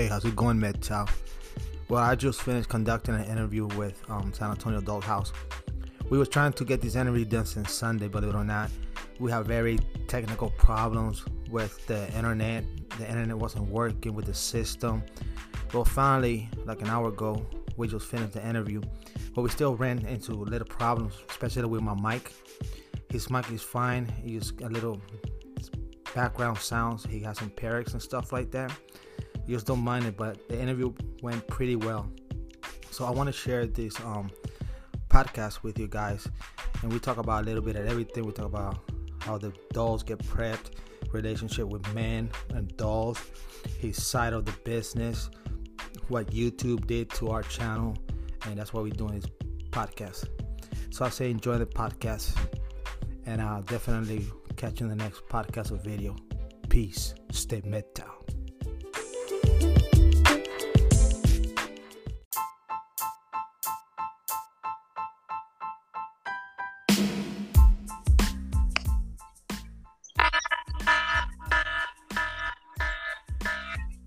Hey, how's it going, MidTown? Well, I just finished conducting an interview with um, San Antonio Adult Dollhouse. We was trying to get this interview done since Sunday, believe it or not. We have very technical problems with the internet. The internet wasn't working with the system. Well, finally, like an hour ago, we just finished the interview, but we still ran into little problems, especially with my mic. His mic is fine. He He's a little background sounds. He has some parrots and stuff like that. You just don't mind it, but the interview went pretty well. So I want to share this um, podcast with you guys, and we talk about a little bit of everything. We talk about how the dolls get prepped, relationship with men and dolls, his side of the business, what YouTube did to our channel, and that's what we're doing this podcast. So I say enjoy the podcast, and I'll definitely catch you in the next podcast or video. Peace. Stay metal.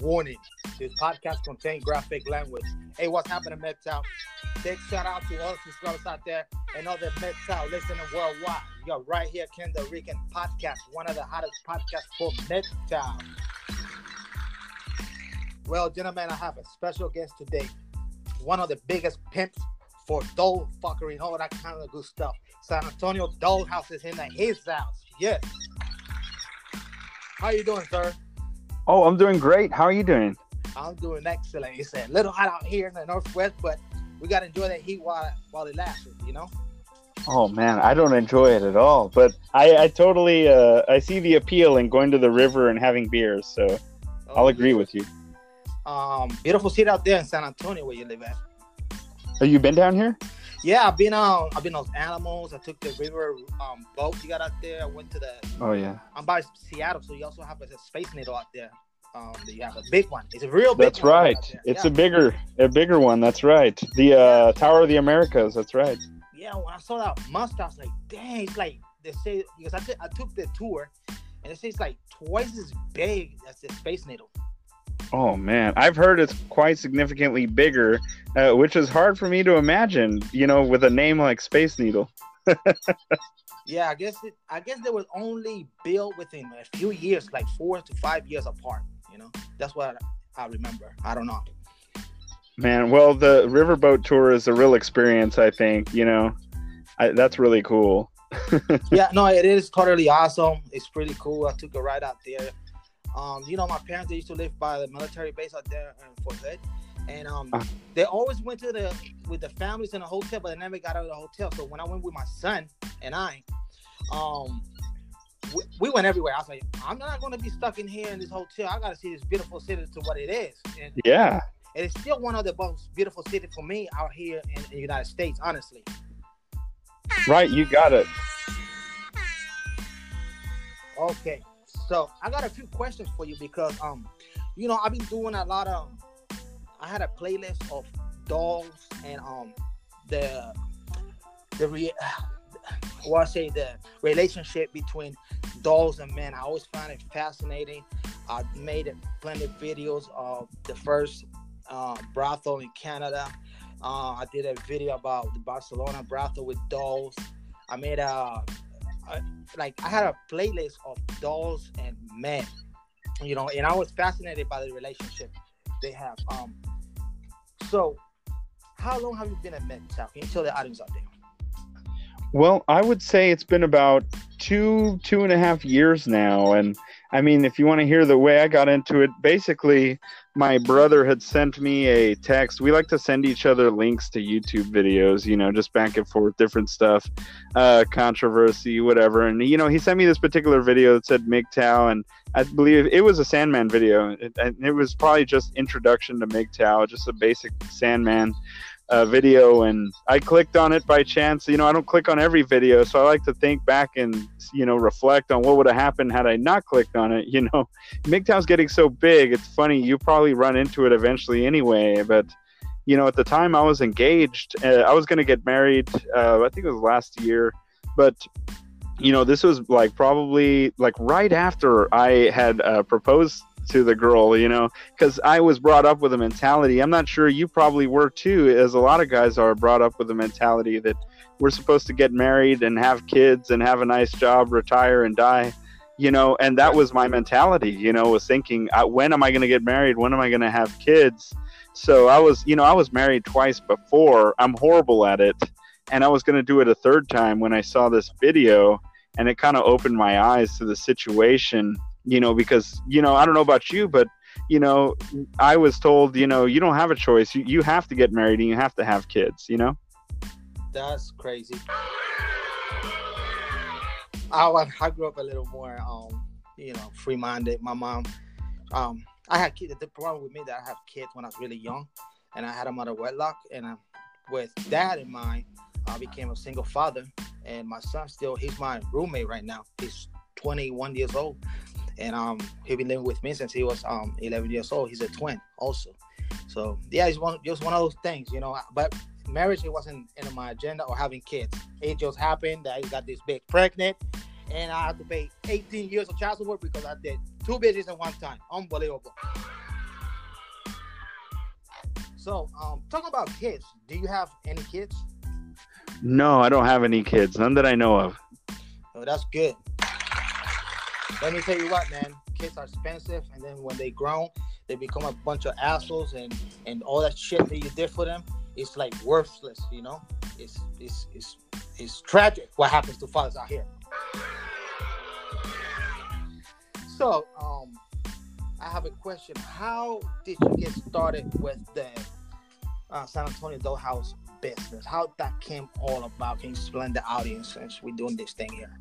Warning, this podcast contains graphic language. Hey, what's happening, MedTown? Big shout out to all subscribers out there and all the MedTown listening worldwide. You're right here, Ken Delrican Podcast, one of the hottest podcasts for MedTown. Well, gentlemen, I have a special guest today. One of the biggest pimps for doll fuckery and all that kind of good stuff. San Antonio Dollhouse is in his house. Yes. How you doing, sir? Oh, I'm doing great. How are you doing? I'm doing excellent. It's a little hot out here in the northwest, but we gotta enjoy that heat while while it lasts. You know. Oh man, I don't enjoy it at all. But I, I totally, uh, I see the appeal in going to the river and having beers. So Oh, I'll agree with you. Um, beautiful city out there in San Antonio where you live at. Have you been down here? Yeah, I've been on. I've been on animals. I took the river um, boat you got out there. I went to the. Oh yeah, I'm by Seattle, so you also have a, space needle out there. Um, you have a big one. It's a real big. that's right. It's yeah. a bigger, a bigger one. That's right. The uh, Tower of the Americas. That's right. yeah. When I saw that must, I was like, dang, it's like they say because I t- I took the tour, and it says like twice as big as the space needle. Oh man, I've heard it's quite significantly bigger, uh, which is hard for me to imagine. You know, with a name like Space Needle. Yeah, I guess it. I guess they were only built within a few years, like four to five years apart. You know, that's what I remember. I don't know. Man, well, the riverboat tour is a real experience. I think you know, I, that's really cool. yeah, no, it is totally awesome. It's pretty cool. I took a ride out there. Um, you know, my parents they used to live by the military base out there in Fort Hood, and um, Ah. they always went to the with the families in a hotel, but they never got out of the hotel. So when I went with my son and I, um, we, we went everywhere. I was like, I'm not going to be stuck in here in this hotel. I got to see this beautiful city to what it is. And Yeah, And it is still one of the most beautiful cities for me out here in the United States, honestly. right. You got it. Okay, so I got a few questions for you because um, you know, I've been doing a lot of. I had a playlist of dolls and um, the the re, I say the relationship between dolls and men. I always find it fascinating. I made plenty of videos of the first uh, brothel in Canada. Uh, I did a video about the Barcelona brothel with dolls. I made a, a like I had a playlist of dolls and men, you know, and I was fascinated by the relationship they have. Um, so how long have you been at Mental? Can you tell the audience out there? Well, I would say it's been about two, two and a half years now. And I mean, if you want to hear the way I got into it, basically, my brother had sent me a text. We like to send each other links to YouTube videos, you know, just back and forth, different stuff, uh, controversy, whatever. And, you know, he sent me this particular video that said MGTOW, and I believe it was a Sandman video. It, it was probably just introduction to MGTOW, just a basic Sandman uh, video and I clicked on it by chance. You know, I don't click on every video, so I like to think back and you know reflect on what would have happened had I not clicked on it. You know, MGTOW's getting so big. It's funny. You probably run into it eventually anyway, but you know, at the time I was engaged. Uh, I was going to get married. Uh, I think it was last year, but you know, this was like probably like right after I had uh, proposed to the girl, you know, because I was brought up with a mentality. I'm not sure you probably were too, as a lot of guys are brought up with a mentality that we're supposed to get married and have kids and have a nice job, retire and die, you know, and that was my mentality, you know, was thinking, uh, when am I going to get married? When am I going to have kids? So I was, you know, I was married twice before. I'm horrible at it. And I was going to do it a third time when I saw this video and it kind of opened my eyes to the situation you know because you know i don't know about you but you know i was told you know you don't have a choice. You, you have to get married and you have to have kids you know? That's crazy. I, I grew up a little more um you know free minded my mom um i had kids the problem with me that i have kids when i was really young and i had them out of wedlock and uh, with that in mind i became a single father and my son still he's my roommate right now. He's 21 years old and um he been living with me since he was um 11 years old he's a twin also so yeah it's one just one of those things you know but marriage it wasn't in my agenda or having kids it just happened that i got this big pregnant and i had to pay 18 years of child support because i did two babies at one time unbelievable so um talking about kids do you have any kids no, I don't have any kids. None that I know of. Oh, that's good. Let me tell you what, man. Kids are expensive, and then when they grow, they become a bunch of assholes, and and all that shit that you did for them, it's like worthless. You know, it's it's it's it's tragic what happens to fathers out here. So, um, I have a question. How did you get started with the uh, San Antonio Dollhouse business? How that came all about? Can you explain the audience since we're doing this thing here?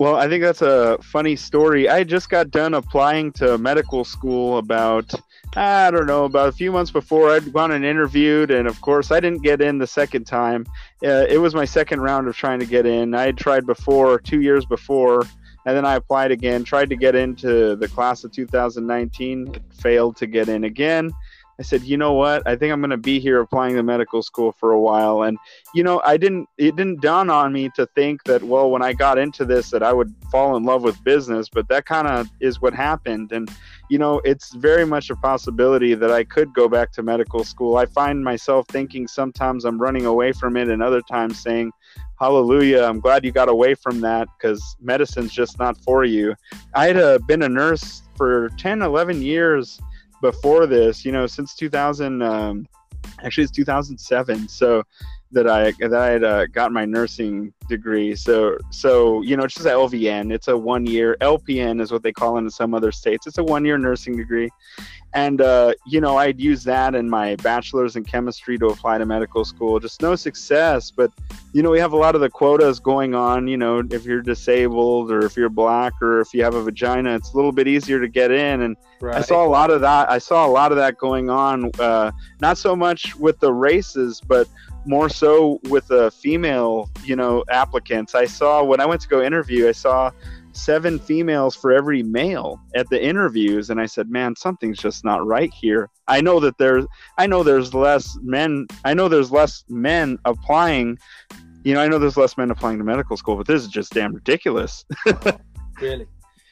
Well, I think that's a funny story. I just got done applying to medical school about, I don't know, about a few months before. I'd gone and interviewed, and of course, I didn't get in the second time. Uh, it was my second round of trying to get in. I had tried before, two years before, and then I applied again, tried to get into the class of 2019, failed to get in again. I said, you know what? I think I'm going to be here applying to medical school for a while. And, you know, I didn't, it didn't dawn on me to think that, well, when I got into this, that I would fall in love with business, but that kind of is what happened. And, you know, it's very much a possibility that I could go back to medical school. I find myself thinking sometimes I'm running away from it, and other times saying, Hallelujah, I'm glad you got away from that because medicine's just not for you. I had uh, been a nurse for 10, 11 years before this, you know, since 2000, um, actually it's 2007. So that I that I had uh, got my nursing degree. So so you know, it's just a LVN. It's a one year LPN is what they call it in some other states. It's a one year nursing degree, and uh, you know, I'd use that in my bachelor's in chemistry to apply to medical school. Just no success, but you know, we have a lot of the quotas going on. You know, if you're disabled or if you're black or if you have a vagina, it's a little bit easier to get in. And right. I saw a lot of that. I saw a lot of that going on. Uh, not so much with the races, but more so with the female, you know, applicants. I saw when I went to go interview, I saw seven females for every male at the interviews and I said, "Man, something's just not right here." I know that there's I know there's less men I know there's less men applying you know, I know there's less men applying to medical school, but this is just damn ridiculous. really?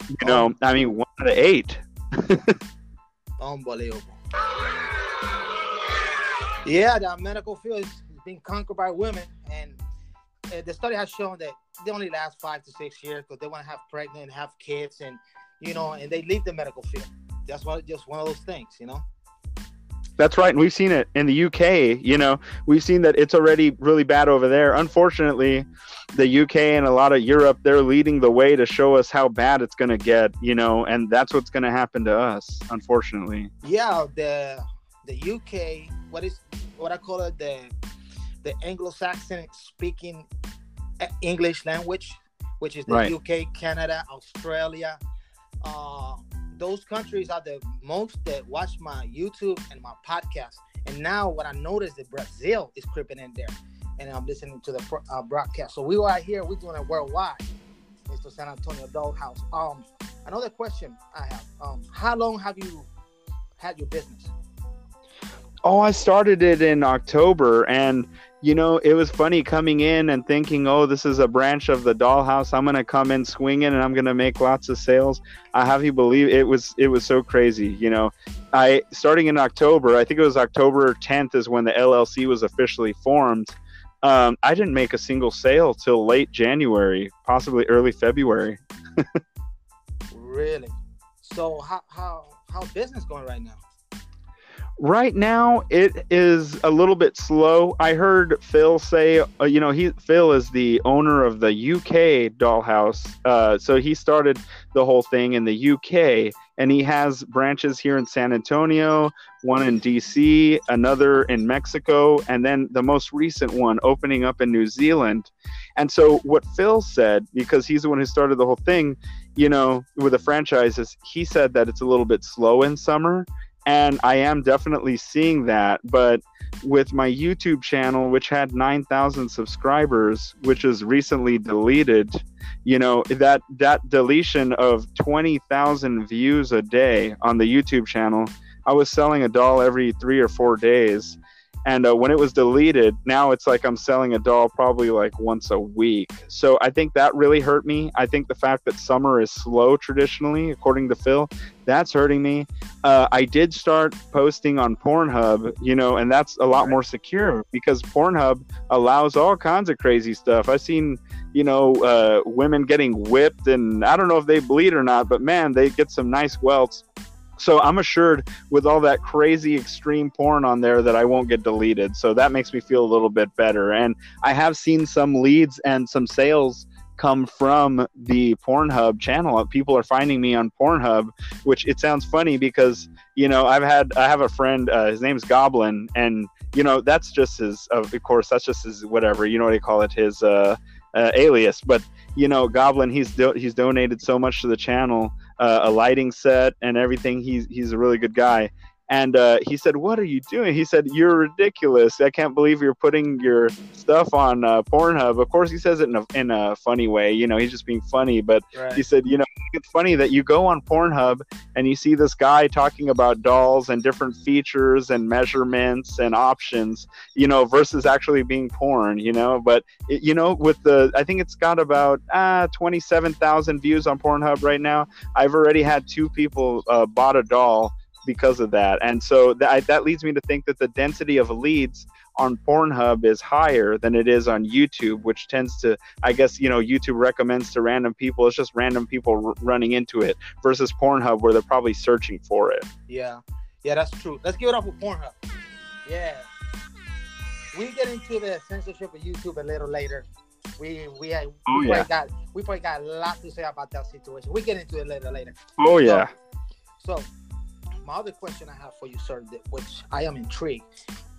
You know, I mean, one out of eight. Unbelievable. Yeah, the medical field is conquered by women, and uh, the study has shown that they only last five to six years because they want to have pregnant, and have kids, and you know, and they leave the medical field. That's what just one of those things, you know. That's right, and we've seen it in the UK. You know, we've seen that it's already really bad over there. Unfortunately, the UK and a lot of Europe, they're leading the way to show us how bad it's going to get. You know, and that's what's going to happen to us. Unfortunately. Yeah, the the UK, what is what I call it, the the Anglo-Saxon speaking English language, which is the right. UK, Canada, Australia. Uh, those countries are the most that watch my YouTube and my podcast. And now what I noticed that Brazil is creeping in there, and I'm listening to the uh, broadcast. So we are here, we're doing it worldwide. It's the San Antonio Dollhouse. Um, another question I have: um, How long have you had your business? Oh, I started it in October, and you know, it was funny coming in and thinking, oh, this is a branch of the dollhouse. I'm gonna come in swinging and I'm gonna make lots of sales. I have you believe it was it was so crazy. You know, I starting in October. I think it was October 10th is when the LLC was officially formed. Um, I didn't make a single sale till late January, possibly early February. really? So how how how business going right now? Right now, it is a little bit slow. I heard Phil say, uh, you know, he Phil is the owner of the UK Dollhouse, uh, so he started the whole thing in the UK, and he has branches here in San Antonio, one in DC, another in Mexico, and then the most recent one opening up in New Zealand. And so, what Phil said, because he's the one who started the whole thing, you know, with the franchises, he said that it's a little bit slow in summer and I am definitely seeing that. But with my YouTube channel, which had 9,000 subscribers, which is recently deleted, you know that that deletion of 20,000 views a day on the YouTube channel, I was selling a doll every three or four days, and uh, when it was deleted now it's like i'm selling a doll probably like once a week. So i think that really hurt me. I think the fact that summer is slow traditionally according to phil that's hurting me. Uh, i did start posting on pornhub you know and that's a lot more secure because pornhub allows all kinds of crazy stuff. I've seen you know uh, women getting whipped and i don't know if they bleed or not but man they get some nice welts so I'm assured with all that crazy extreme porn on there that I won't get deleted. So that makes me feel a little bit better. And I have seen some leads and some sales come from the Pornhub channel. People are finding me on Pornhub, which it sounds funny because you know I've had I have a friend. Uh, his name's Goblin, and you know that's just his. Of course, that's just his whatever. You know what they call it, his uh, uh, alias. But you know, Goblin, he's do- he's donated so much to the channel uh, a lighting set and everything. He's he's a really good guy. And uh, he said, "What are you doing?" He said, "You're ridiculous. I can't believe you're putting your stuff on uh, Pornhub." Of course, he says it in a, in a funny way. You know, he's just being funny. But right. he said, "You know, it's funny that you go on Pornhub and you see this guy talking about dolls and different features and measurements and options. You know, versus actually being porn. You know, but it, you know, with the, I think it's got about ah, twenty-seven thousand views on Pornhub right now. I've already had two people uh, bought a doll." Because of that. And so that, that leads me to think that the density of leads on Pornhub is higher than it is on YouTube, which tends to, I guess, you know, YouTube recommends to random people. It's just random people r- running into it versus Pornhub where they're probably searching for it. Yeah. Yeah, that's true. Let's give it up for Pornhub. Yeah. We get into the censorship of YouTube a little later. We we, had, oh, we yeah. probably got we probably got a lot to say about that situation. We get into it later later. Oh yeah. So, so my other question I have for you, sir, which I am intrigued.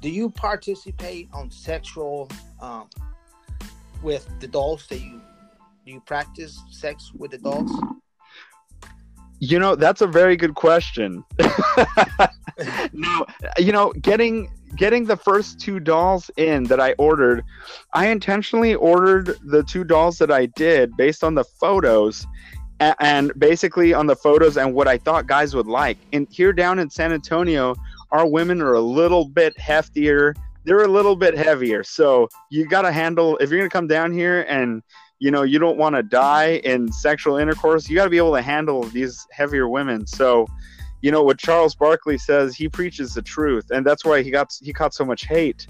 Do you participate on sexual um, with the dolls that you do you practice sex with the dolls? You know, that's a very good question. no, you know, getting getting the first two dolls in that I ordered, I intentionally ordered the two dolls that I did based on the photos and basically on the photos and what I thought guys would like. And here down in San Antonio, our women are a little bit heftier. They're a little bit heavier. So you got to handle, if you're going to come down here and, you know, you don't want to die in sexual intercourse, you got to be able to handle these heavier women. So, you know, what Charles Barkley says, he preaches the truth. And that's why he got, he caught so much hate.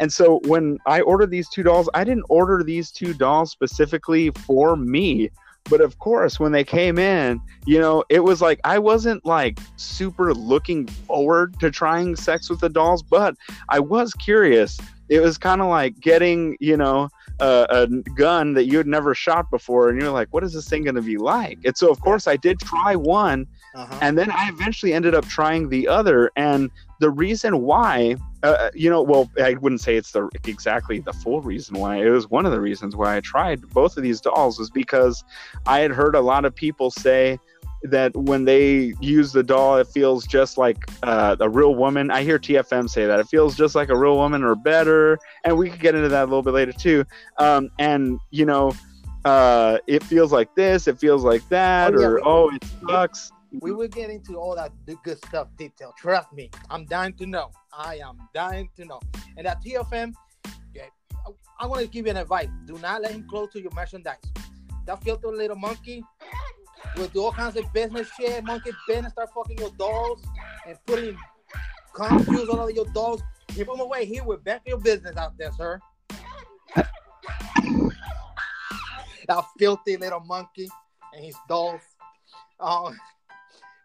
And so when I ordered these two dolls, I didn't order these two dolls specifically for me. But of course, when they came in, you know, it was like I wasn't like super looking forward to trying sex with the dolls, but I was curious. It was kind of like getting, you know, a, a, gun that you had never shot before, and you're like, what is this thing going to be like? And so, of course, I did try one, uh-huh. and then I eventually ended up trying the other. And the reason why uh, uh, you know, well, I wouldn't say it's the exactly the full reason why. It was one of the reasons why I tried both of these dolls was because I had heard a lot of people say that when they use the doll, it feels just like uh, a real woman. I hear TFM say that it feels just like a real woman or better, and we could get into that a little bit later too. Um, and you know, uh, it feels like this, it feels like that, oh, yeah. or oh, it sucks we will get into all that good stuff detail. Trust me, I'm dying to know. I am dying to know. And at TFM, yeah, I'm gonna give you an advice. Do not let him close to your merchandise. That filthy little monkey will do all kinds of business shit. Monkey business, start fucking your dolls and putting confuse all of your dolls. Keep them away. He will back your business out there, sir. that filthy little monkey and his dolls. Um,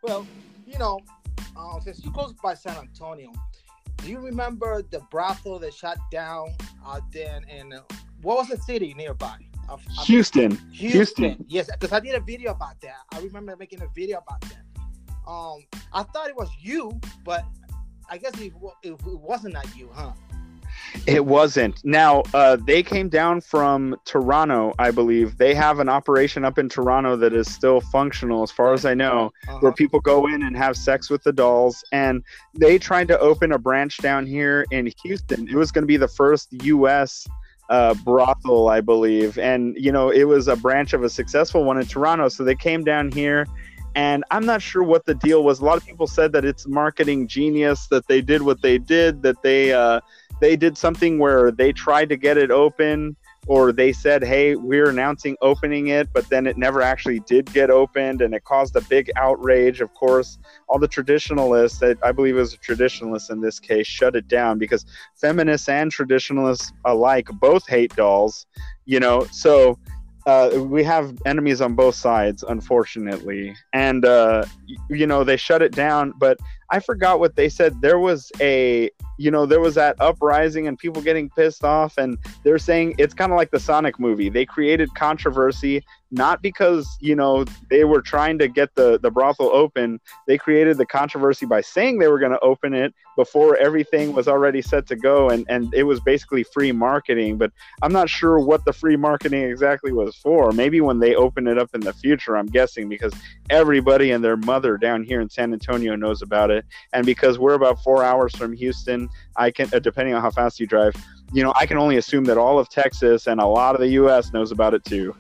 well, you know, uh, since you close by San Antonio, do you remember the brothel that shut down out there? And uh, what was the city nearby? Of, of Houston. Houston. Houston. Yes, because I did a video about that. I remember making a video about that. Um, I thought it was you, but I guess it, it, it wasn't that you, huh? It wasn't. Now, uh, they came down from Toronto, I believe. They have an operation up in Toronto that is still functional, as far as I know, uh-huh. where people go in and have sex with the dolls. And they tried to open a branch down here in Houston. It was going to be the first U.S. Uh, brothel, I believe. And, you know, it was a branch of a successful one in Toronto. So they came down here and I'm not sure what the deal was. A lot of people said that it's marketing genius that they did what they did, that they uh, they did something where they tried to get it open or they said, "Hey, we're announcing opening it," but then it never actually did get opened, and it caused a big outrage. Of course, all the traditionalists, I believe it was a traditionalist in this case, shut it down because feminists and traditionalists alike both hate dolls. You know, so uh, we have enemies on both sides, unfortunately, and uh, you know they shut it down. But I forgot what they said. There was a you know, there was that uprising and people getting pissed off, and they're saying it's kind of like the Sonic movie. They created controversy not because you know they were trying to get the the brothel open. They created the controversy by saying they were going to open it before everything was already set to go, and and it was basically free marketing. But I'm not sure what the free marketing exactly was for. Maybe when they open it up in the future, I'm guessing because everybody and their mother down here in San Antonio knows about it, and because we're about four hours from Houston I can, uh, depending on how fast you drive, you know, I can only assume that all of Texas and a lot of the U.S. knows about it too.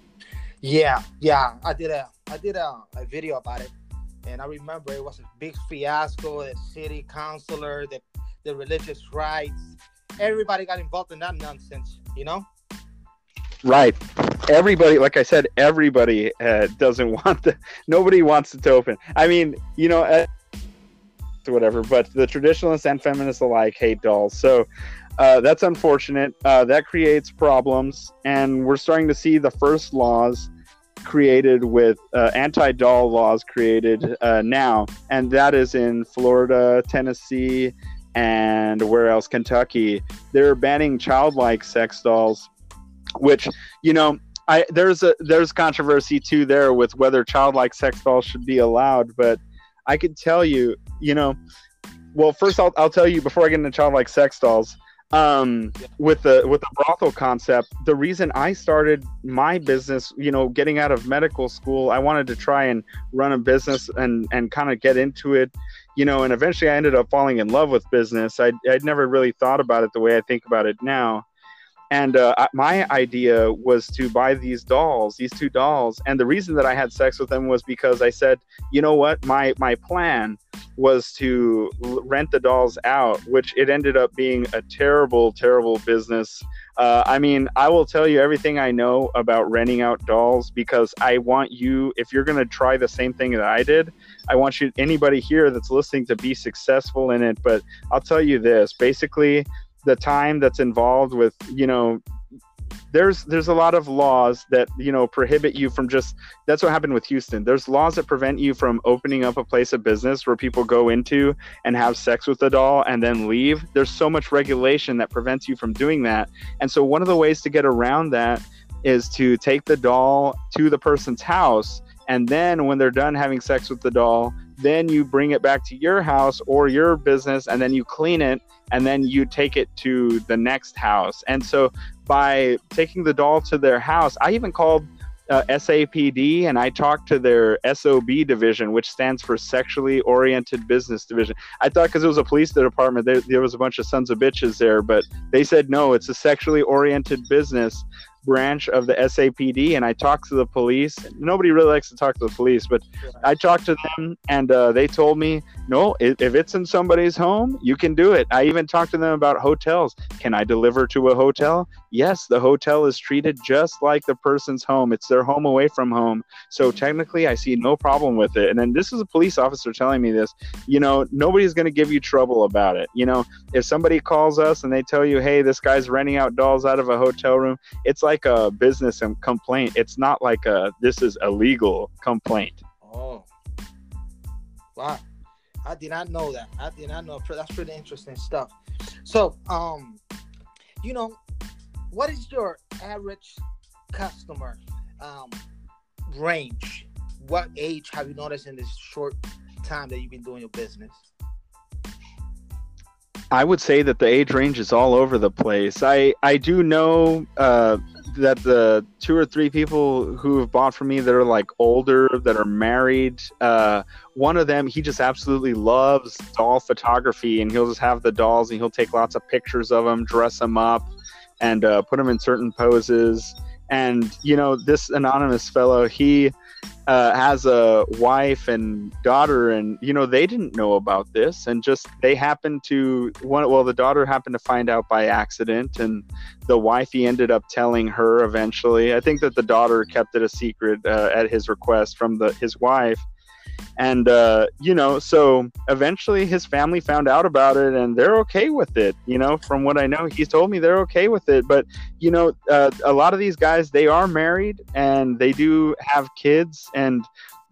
Yeah, yeah, I did a, I did a, a video about it, and I remember it was a big fiasco. The city councilor, the, the religious rights, everybody got involved in that nonsense. You know. Right. Everybody, like I said, everybody uh, doesn't want the. Nobody wants it to open. I mean, you know. Uh, whatever. But the traditionalists and feminists alike hate dolls. So uh, that's unfortunate. Uh, that creates problems, and we're starting to see the first laws created with uh, anti-doll laws created uh, now, and that is in Florida, Tennessee, and where else? Kentucky. They're banning childlike sex dolls, which you know. I, there's a there's controversy too there with whether childlike sex dolls should be allowed, but I could tell you, you know, well, first I'll, I'll tell you before I get into childlike sex dolls. Um, with the with the brothel concept, the reason I started my business, you know, getting out of medical school, I wanted to try and run a business and and kind of get into it, you know, and eventually I ended up falling in love with business. I I'd never really thought about it the way I think about it now. And uh, my idea was to buy these dolls, these two dolls. And the reason that I had sex with them was because I said, you know what, my my plan was to rent the dolls out, which it ended up being a terrible, terrible business. Uh, I mean, I will tell you everything I know about renting out dolls because I want you, if you're going to try the same thing that I did, I want you, anybody here that's listening, to be successful in it. But I'll tell you this basically, the time that's involved with you know there's there's a lot of laws that you know prohibit you from just that's what happened with Houston. There's laws that prevent you from opening up a place of business where people go into and have sex with the doll and then leave. There's so much regulation that prevents you from doing that. And so one of the ways to get around that is to take the doll to the person's house and then when they're done having sex with the doll, then you bring it back to your house or your business and then you clean it and then you take it to the next house. And so by taking the doll to their house, I even called uh, SAPD and I talked to their SOB division, which stands for Sexually Oriented Business Division. I thought because it was a police department, there, there was a bunch of sons of bitches there, but they said no, it's a sexually oriented business branch of the SAPD, and I talked to the police. Nobody really likes to talk to the police, but I talked to them, and uh, they told me, no, if it's in somebody's home, you can do it. I even talked to them about hotels. Can I deliver to a hotel? Yes, the hotel is treated just like the person's home. It's their home away from home. So technically, I see no problem with it. And then this is a police officer telling me this. You know, nobody's going to give you trouble about it. You know, if somebody calls us and they tell you, hey, this guy's renting out dolls out of a hotel room, it's like a business and complaint. It's not like a this is illegal complaint. Oh, wow. I did not know that. I did not know. That's pretty interesting stuff. So, um, you know, what is your average customer um, range? What age have you noticed in this short time that you've been doing your business? I would say that the age range is all over the place. I I do know uh, that the two or three people who have bought from me that are like older, that are married, uh, one of them he just absolutely loves doll photography, and he'll just have the dolls and he'll take lots of pictures of them, dress them up, and uh, put them in certain poses. And you know, this anonymous fellow, he uh, has a wife and daughter, and you know they didn't know about this, and just they happened to one. Well, the daughter happened to find out by accident, and the wife he ended up telling her eventually. I think that the daughter kept it a secret uh, at his request from the his wife, and uh, you know so eventually his family found out about it and they're okay with it you know from what i know he's told me they're okay with it. But you know uh, a lot of these guys they are married and they do have kids and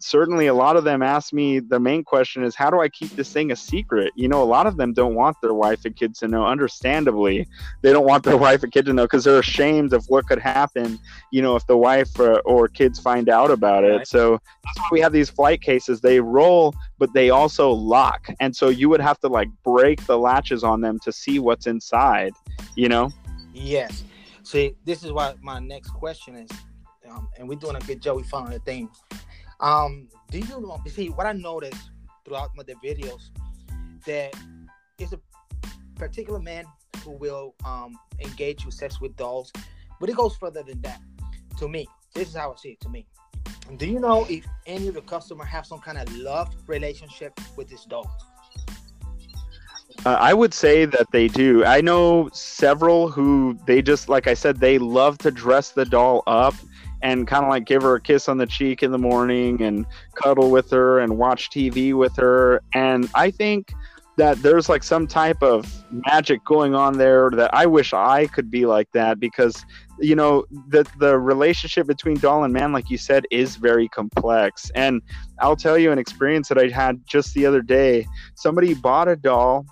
certainly a lot of them ask me the main question is how do I keep this thing a secret? You know, a lot of them don't want their wife and kids to know. Understandably, they don't want their wife and kid to know because they're ashamed of what could happen. You know, if the wife or, or kids find out about it. Right. So that's why we have these flight cases. They roll, but they also lock, and so you would have to like break the latches on them to see what's inside. You know. Yes. See, this is why my next question is, um, and we're doing a good job. We found a thing um, do you see what I noticed throughout my the videos that is a particular man who will um, engage with sex with dolls, but it goes further than that. To me, this is how I see it. To me, do you know if any of the customer have some kind of love relationship with this doll? Uh, I would say that they do. I know several who they just, like I said, they love to dress the doll up and kind of like give her a kiss on the cheek in the morning and cuddle with her and watch TV with her. And I think that there's like some type of magic going on there that I wish I could be like that because you know the the relationship between doll and man like you said is very complex and I'll tell you an experience that I had just the other day somebody bought a doll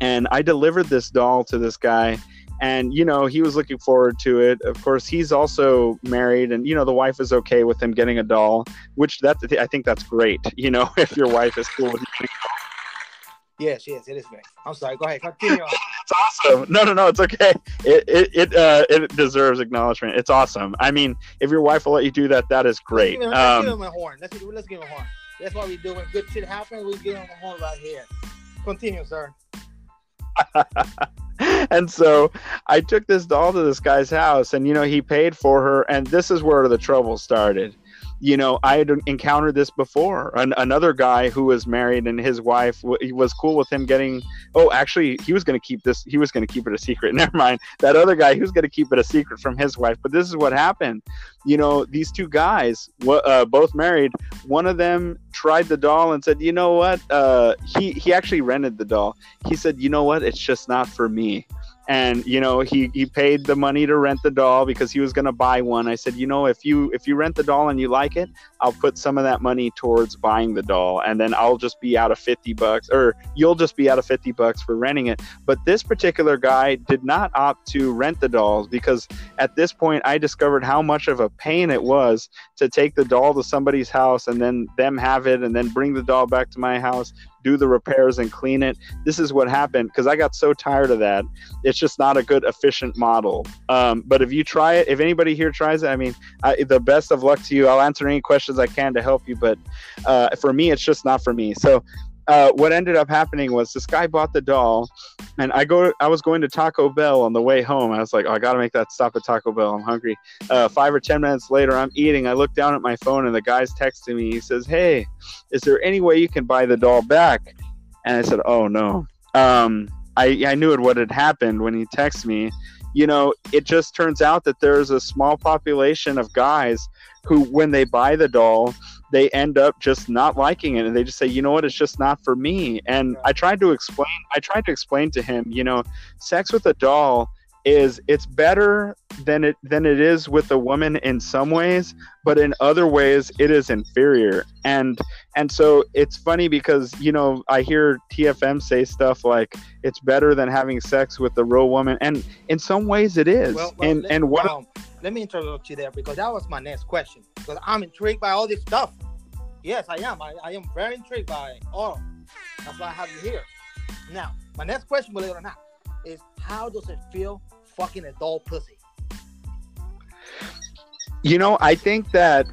and I delivered this doll to this guy and you know he was looking forward to it. Of course he's also married and you know the wife is okay with him getting a doll which that i think that's great you know if your wife is cool with you yes yes it is great. I'm sorry go ahead continue on. it's awesome. No no no it's okay. It it it, uh, it deserves acknowledgement. It's awesome. I mean if your wife will let you do that that is great. let's give him, let's give him a horn. Let's, let's give him a horn. That's what we do. When good shit happens we give him a horn right here. Continue sir and so I took this doll to this guy's house, and you know he paid for her, and this is where the trouble started you know, I had encountered this before. An- another guy who was married and his wife w- was cool with him getting. Oh, actually, he was going to keep this. He was going to keep it a secret. Never mind. That other guy, he was going to keep it a secret from his wife. But this is what happened. You know, these two guys, w- uh, both married. One of them tried the doll and said, "You know what? Uh, he he actually rented the doll. He said, "You know what? It's just not for me." And you know he he paid the money to rent the doll because he was going to buy one. I said you know if you if you rent the doll and you like it i'll put some of that money towards buying the doll. And then i'll just be out of 50 bucks or you'll just be out of 50 bucks for renting it. But this particular guy did not opt to rent the dolls because at this point i discovered how much of a pain it was to take the doll to somebody's house and then them have it and then bring the doll back to my house do the repairs and clean it. This is what happened because I got so tired of that. It's just not a good, efficient model. Um, but if you try it, if anybody here tries it, I mean, I, the best of luck to you. I'll answer any questions I can to help you. But uh, for me, it's just not for me. So uh, what ended up happening was this guy bought the doll, and I go. I was going to Taco Bell on the way home. I was like, oh, I got to make that stop at Taco Bell. I'm hungry. Uh, five or ten minutes later, I'm eating. I look down at my phone, and the guy's texting me. He says, "Hey, is there any way you can buy the doll back?" And I said, "Oh no." Um, I I knew it what had happened when he texted me you know, it just turns out that there's a small population of guys who, when they buy the doll, they end up just not liking it and they just say you know what? It's just not for me. And i tried to explain i tried to explain to him you know sex with a doll is it's better than it than it is with a woman in some ways but in other ways it is inferior. And and so it's funny because you know i hear tfm say stuff like it's better than having sex with a real woman and in some ways it is. Well, well, and and what um, let me interrupt you there because that was my next question because i'm intrigued by all this stuff. Yes i am. I, I am very intrigued by all. That's why i have you here. Now my next question believe it or not is how does it feel fucking adult pussy. You know, I think that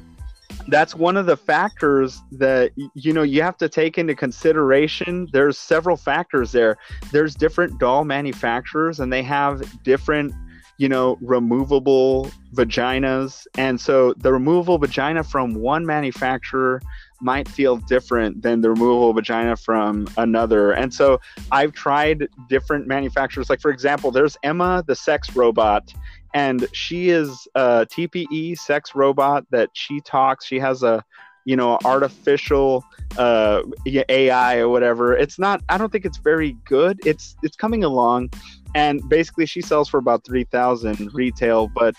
that's one of the factors that you know you have to take into consideration. There's several factors there. There's different doll manufacturers and they have different you know removable vaginas and so the removable vagina from one manufacturer might feel different than the removable vagina from another. And so I've tried different manufacturers. Like, for example, there's Emma, the sex robot, and she is a TPE sex robot that she talks. She has a you know artificial uh, AI or whatever. It's not. I don't think it's very good. It's it's coming along, and basically she sells for about three thousand retail, but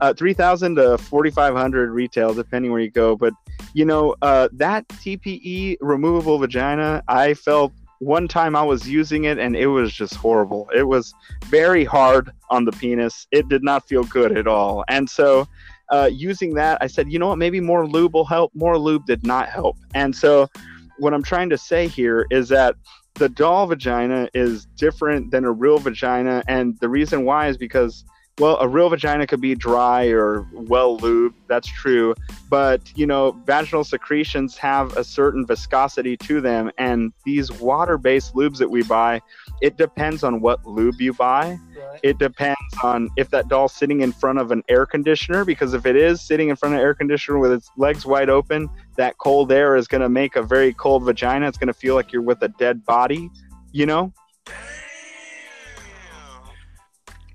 uh, three thousand to forty five hundred retail, depending where you go. But you know uh, that TPE removable vagina, I felt one time I was using it and it was just horrible. It was very hard on the penis. It did not feel good at all. And so uh, using that, I said, you know what, maybe more lube will help. More lube did not help. And so what I'm trying to say here is that the doll vagina is different than a real vagina. And the reason why is because well, a real vagina could be dry or well lubed. That's true. But, you know, vaginal secretions have a certain viscosity to them. And these water based lubes that we buy, it depends on what lube you buy. Right. It depends on if that doll's sitting in front of an air conditioner, because if it is sitting in front of an air conditioner with its legs wide open, that cold air is going to make a very cold vagina. It's going to feel like you're with a dead body, you know?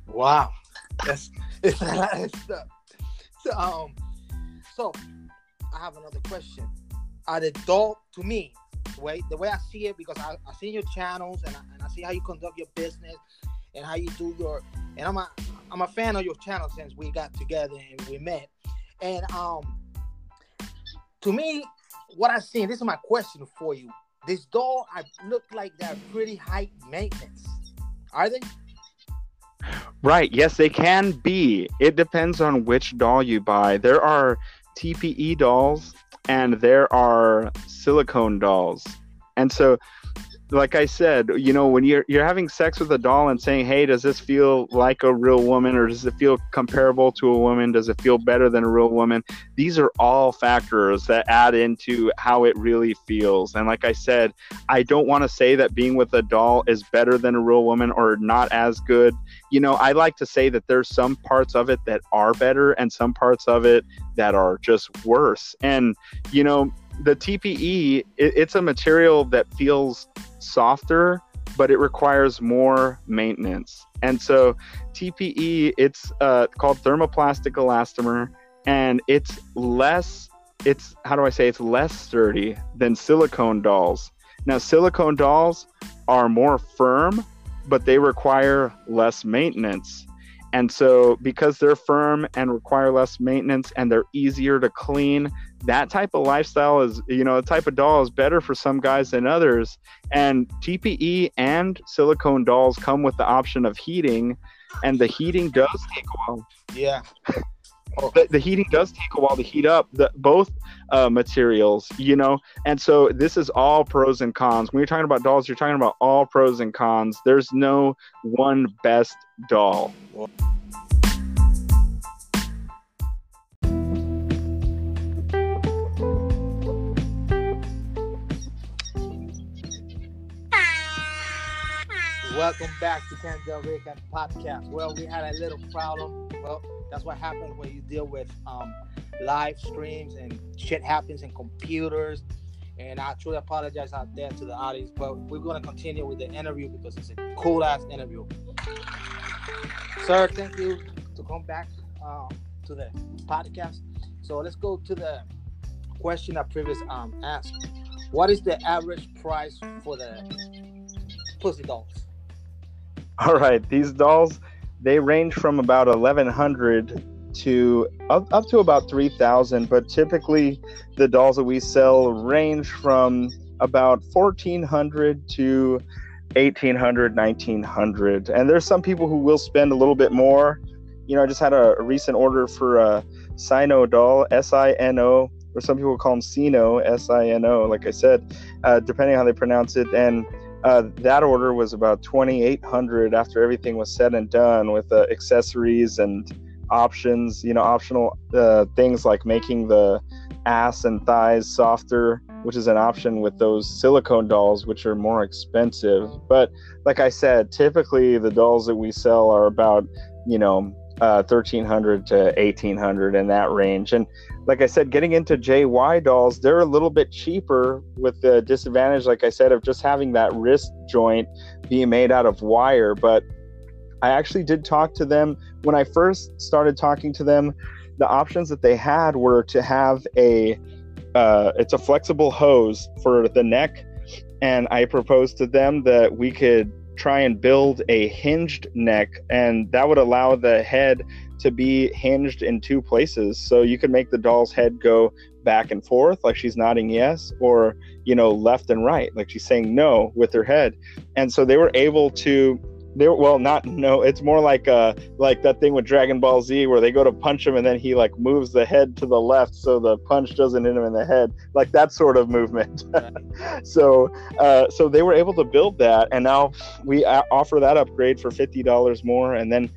Wow. That's it's a lot of stuff. So, um, so I have another question. Are the dog to me, way the way I see it, because I, I see your channels and I, and I see how you conduct your business and how you do your and I'm a I'm a fan of your channel since we got together and we met. And um to me, what I see, this is my question for you. This doll I look like they're pretty high maintenance. Are they? Right. Yes, they can be. It depends on which doll you buy. There are TPE dolls and there are silicone dolls. And so like I said, you know, when you're you're having sex with a doll and saying, "Hey, does this feel like a real woman, or does it feel comparable to a woman? Does it feel better than a real woman?" These are all factors that add into how it really feels. And like I said, I don't want to say that being with a doll is better than a real woman or not as good. You know, I like to say that there's some parts of it that are better and some parts of it that are just worse. And you know, the TPE, it, it's a material that feels softer, but it requires more maintenance. And so TPE, it's uh, called thermoplastic elastomer, and it's less. It's how do I say? It's less sturdy than silicone dolls. Now, silicone dolls are more firm, but they require less maintenance. And so, because they're firm and require less maintenance and they're easier to clean, that type of lifestyle is, you know, a type of doll is better for some guys than others. And TPE and silicone dolls come with the option of heating, and the heating does take a while. Yeah. The, the, heating does take a while to heat up the, both uh, materials, you know, and so this is all pros and cons. When you're talking about dolls, you're talking about all pros and cons. There's no one best doll. Welcome back to Ken Delrican Podcast. Well, we had a little problem. Well, that's what happens when you deal with um, live streams and shit happens in computers. And I truly apologize out there to the audience, but we're going to continue with the interview because it's a cool ass interview. Sir, thank you to come back uh, to the podcast. So let's go to the question I previously um, asked. What is the average price for the pussy dolls? All right, these dolls they range from about 1100 to up, up to about 3000 but typically the dolls that we sell range from about 1400 to 1800 1900 and there's some people who will spend a little bit more. You know i just had a, a recent order for a sino doll s-i-n-o or some people call them sino s-i-n-o like i said uh, depending how they pronounce it. And uh, that order was about 2800 after everything was said and done with uh, accessories and options you know optional uh, things like making the ass and thighs softer which is an option with those silicone dolls which are more expensive. But like i said typically the dolls that we sell are about you know uh, 1300 to 1800 in that range. And like i said getting into jy dolls they're a little bit cheaper with the disadvantage like i said of just having that wrist joint being made out of wire. But i actually did talk to them. When i first started talking to them the options that they had were to have a uh, it's a flexible hose for the neck. And i proposed to them that we could try and build a hinged neck, and that would allow the head to be hinged in two places. So you could make the doll's head go back and forth, like she's nodding yes, or you know, left and right, like she's saying no with her head. And so they were able to they well not no it's more like uh like that thing with dragon ball z where they go to punch him and then he like moves the head to the left so the punch doesn't hit him in the head like that sort of movement. So uh so they were able to build that and now we offer that upgrade for $50 more and then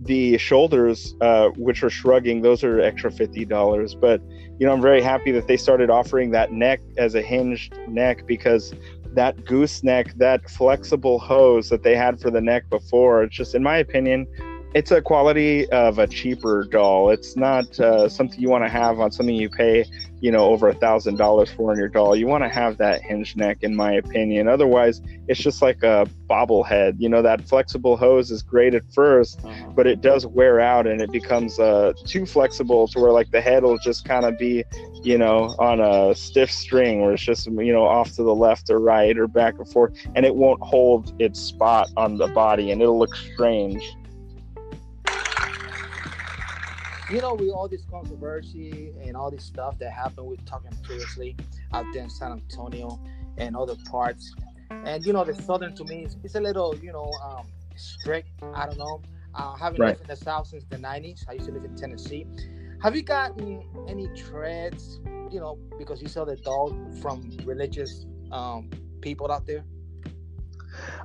the shoulders uh which are shrugging those are extra $50 but you know i'm very happy that they started offering that neck as a hinged neck because that gooseneck, that flexible hose that they had for the neck before. It's just, in my opinion, it's a quality of a cheaper doll. It's not uh, something you want to have on something you pay, you know, over a thousand dollars for in your doll. You want to have that hinge neck, in my opinion. Otherwise, it's just like a bobblehead. You know, that flexible hose is great at 1st uh-huh. but it does wear out and it becomes uh, too flexible to where like the head will just kind of be, you know, on a stiff string where it's just you know off to the left or right or back and forth, and it won't hold its spot on the body, and it'll look strange you know, with all this controversy and all this stuff that happened with talking previously out there in San Antonio and other parts, and you know, the southern to me is it's a little, you know, um, strict. I don't know. Uh, having right. lived in the South since the '90s, I used to live in Tennessee. Have you gotten any threats, you know, because you saw the dog from religious um, people out there?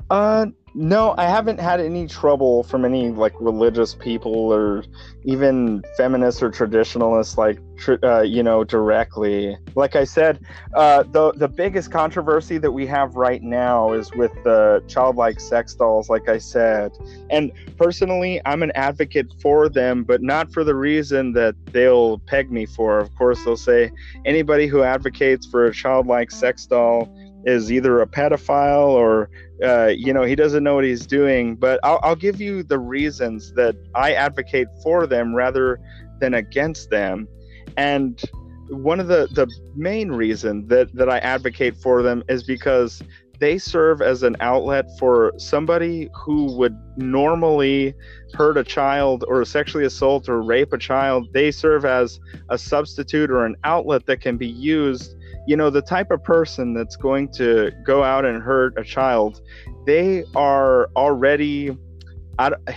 Uh, no, I haven't had any trouble from any like religious people or even feminists or traditionalists, like uh, you know, directly. Like I said, uh, the the biggest controversy that we have right now is with the childlike sex dolls. Like I said, and personally, I'm an advocate for them, but not for the reason that they'll peg me for. Of course, they'll say anybody who advocates for a childlike sex doll is either a pedophile or uh, you know he doesn't know what he's doing but I'll, I'll give you the reasons that i advocate for them rather than against them. And one of the the main reason that that i advocate for them is because they serve as an outlet for somebody who would normally hurt a child or sexually assault or rape a child. They serve as a substitute or an outlet that can be used you know the type of person that's going to go out and hurt a child they are already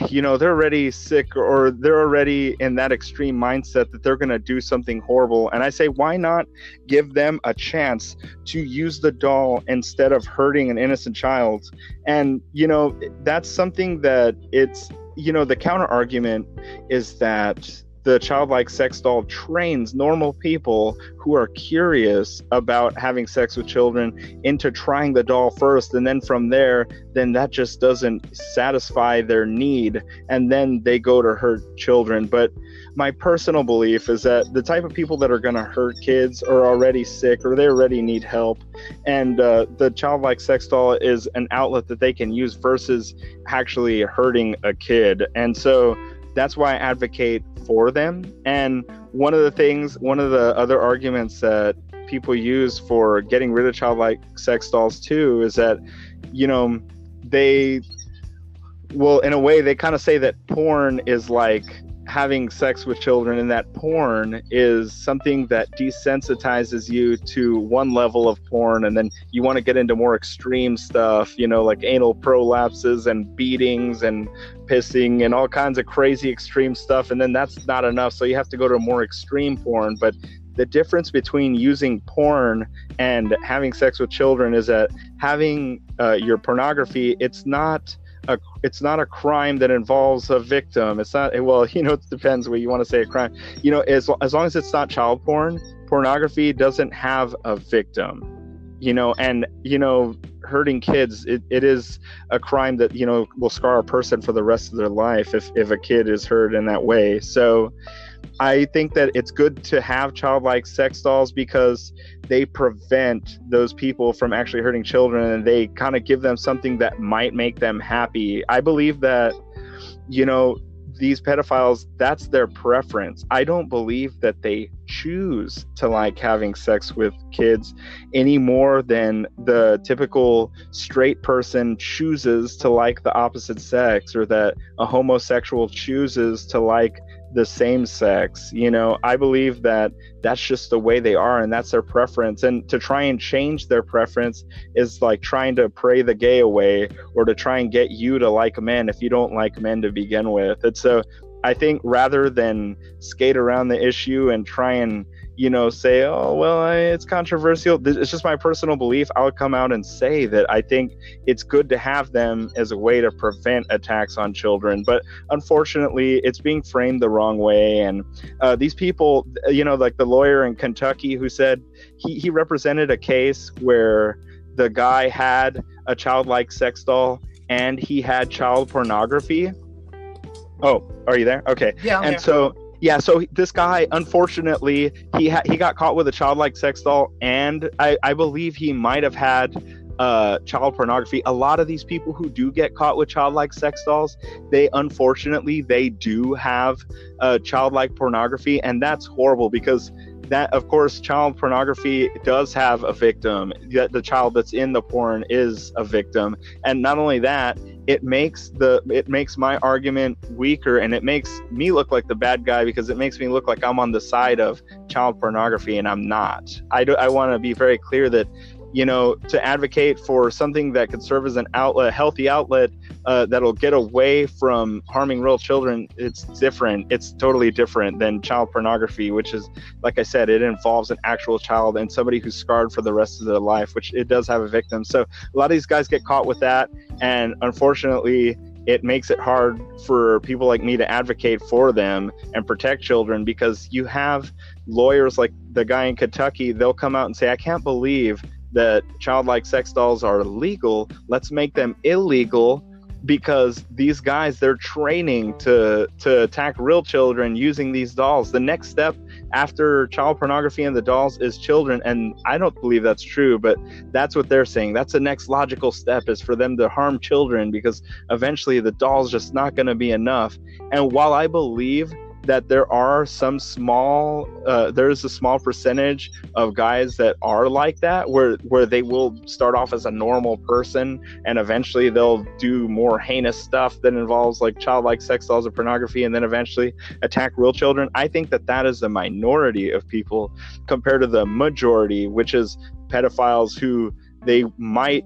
you know they're already sick or they're already in that extreme mindset that they're going to do something horrible. And i say why not give them a chance to use the doll instead of hurting an innocent child? And you know that's something that it's you know the counter argument is that the childlike sex doll trains normal people who are curious about having sex with children into trying the doll first and then from there then that just doesn't satisfy their need and then they go to hurt children. But my personal belief is that the type of people that are going to hurt kids are already sick or they already need help and uh, the childlike sex doll is an outlet that they can use versus actually hurting a kid. And so that's why i advocate for them. And one of the things, one of the other arguments that people use for getting rid of childlike sex dolls too is that, you know, they, well, in a way, they kind of say that porn is like having sex with children and that porn is something that desensitizes you to one level of porn and then you want to get into more extreme stuff you know like anal prolapses and beatings and pissing and all kinds of crazy extreme stuff and then that's not enough so you have to go to a more extreme porn. But the difference between using porn and having sex with children is that having uh, your pornography it's not a it's not a crime that involves a victim. It's not well, you know, it depends what you want to say a crime. You know, as as long as it's not child porn, pornography doesn't have a victim. You know, and you know, hurting kids, it, it is a crime that you know will scar a person for the rest of their life if if a kid is hurt in that way. So I think that it's good to have childlike sex dolls because they prevent those people from actually hurting children and they kind of give them something that might make them happy. I believe that, you know, these pedophiles, that's their preference. I don't believe that they choose to like having sex with kids any more than the typical straight person chooses to like the opposite sex or that a homosexual chooses to like the same sex you know? I believe that that's just the way they are and that's their preference and to try and change their preference is like trying to pray the gay away or to try and get you to like men if you don't like men to begin with it's so i think rather than skate around the issue and try and you know, say, oh, well, I, it's controversial. It's just my personal belief. I would come out and say that I think it's good to have them as a way to prevent attacks on children. But unfortunately, it's being framed the wrong way. And uh, these people, you know, like the lawyer in Kentucky who said he, he represented a case where the guy had a childlike sex doll and he had child pornography. Oh, are you there? Okay. Yeah. I'm and here. so yeah, so this guy, unfortunately, he ha- he got caught with a childlike sex doll, and I, I believe he might have had uh, child pornography. A lot of these people who do get caught with childlike sex dolls, they unfortunately they do have uh, childlike pornography, and that's horrible because that, of course, child pornography does have a victim. The, the child that's in the porn is a victim, and not only that, it makes the it makes my argument weaker and it makes me look like the bad guy because it makes me look like I'm on the side of child pornography and I'm not. I do I want to be very clear that you know to advocate for something that could serve as an outlet, healthy outlet uh, that'll get away from harming real children. It's different. It's totally different than child pornography, which is like I said, it involves an actual child and somebody who's scarred for the rest of their life, which it does have a victim. So a lot of these guys get caught with that and unfortunately, it makes it hard for people like me to advocate for them and protect children because you have lawyers like the guy in Kentucky, they'll come out and say, I can't believe that childlike sex dolls are legal. Let's make them illegal because these guys they're training to to attack real children using these dolls. The next step after child pornography and the dolls is children and i don't believe that's true but that's what they're saying that's the next logical step is for them to harm children because eventually the doll's just not going to be enough and while i believe that there are some small uh, there's a small percentage of guys that are like that where where they will start off as a normal person and eventually they'll do more heinous stuff that involves like childlike sex dolls or pornography and then eventually attack real children. I think that that is the minority of people compared to the majority which is pedophiles who they might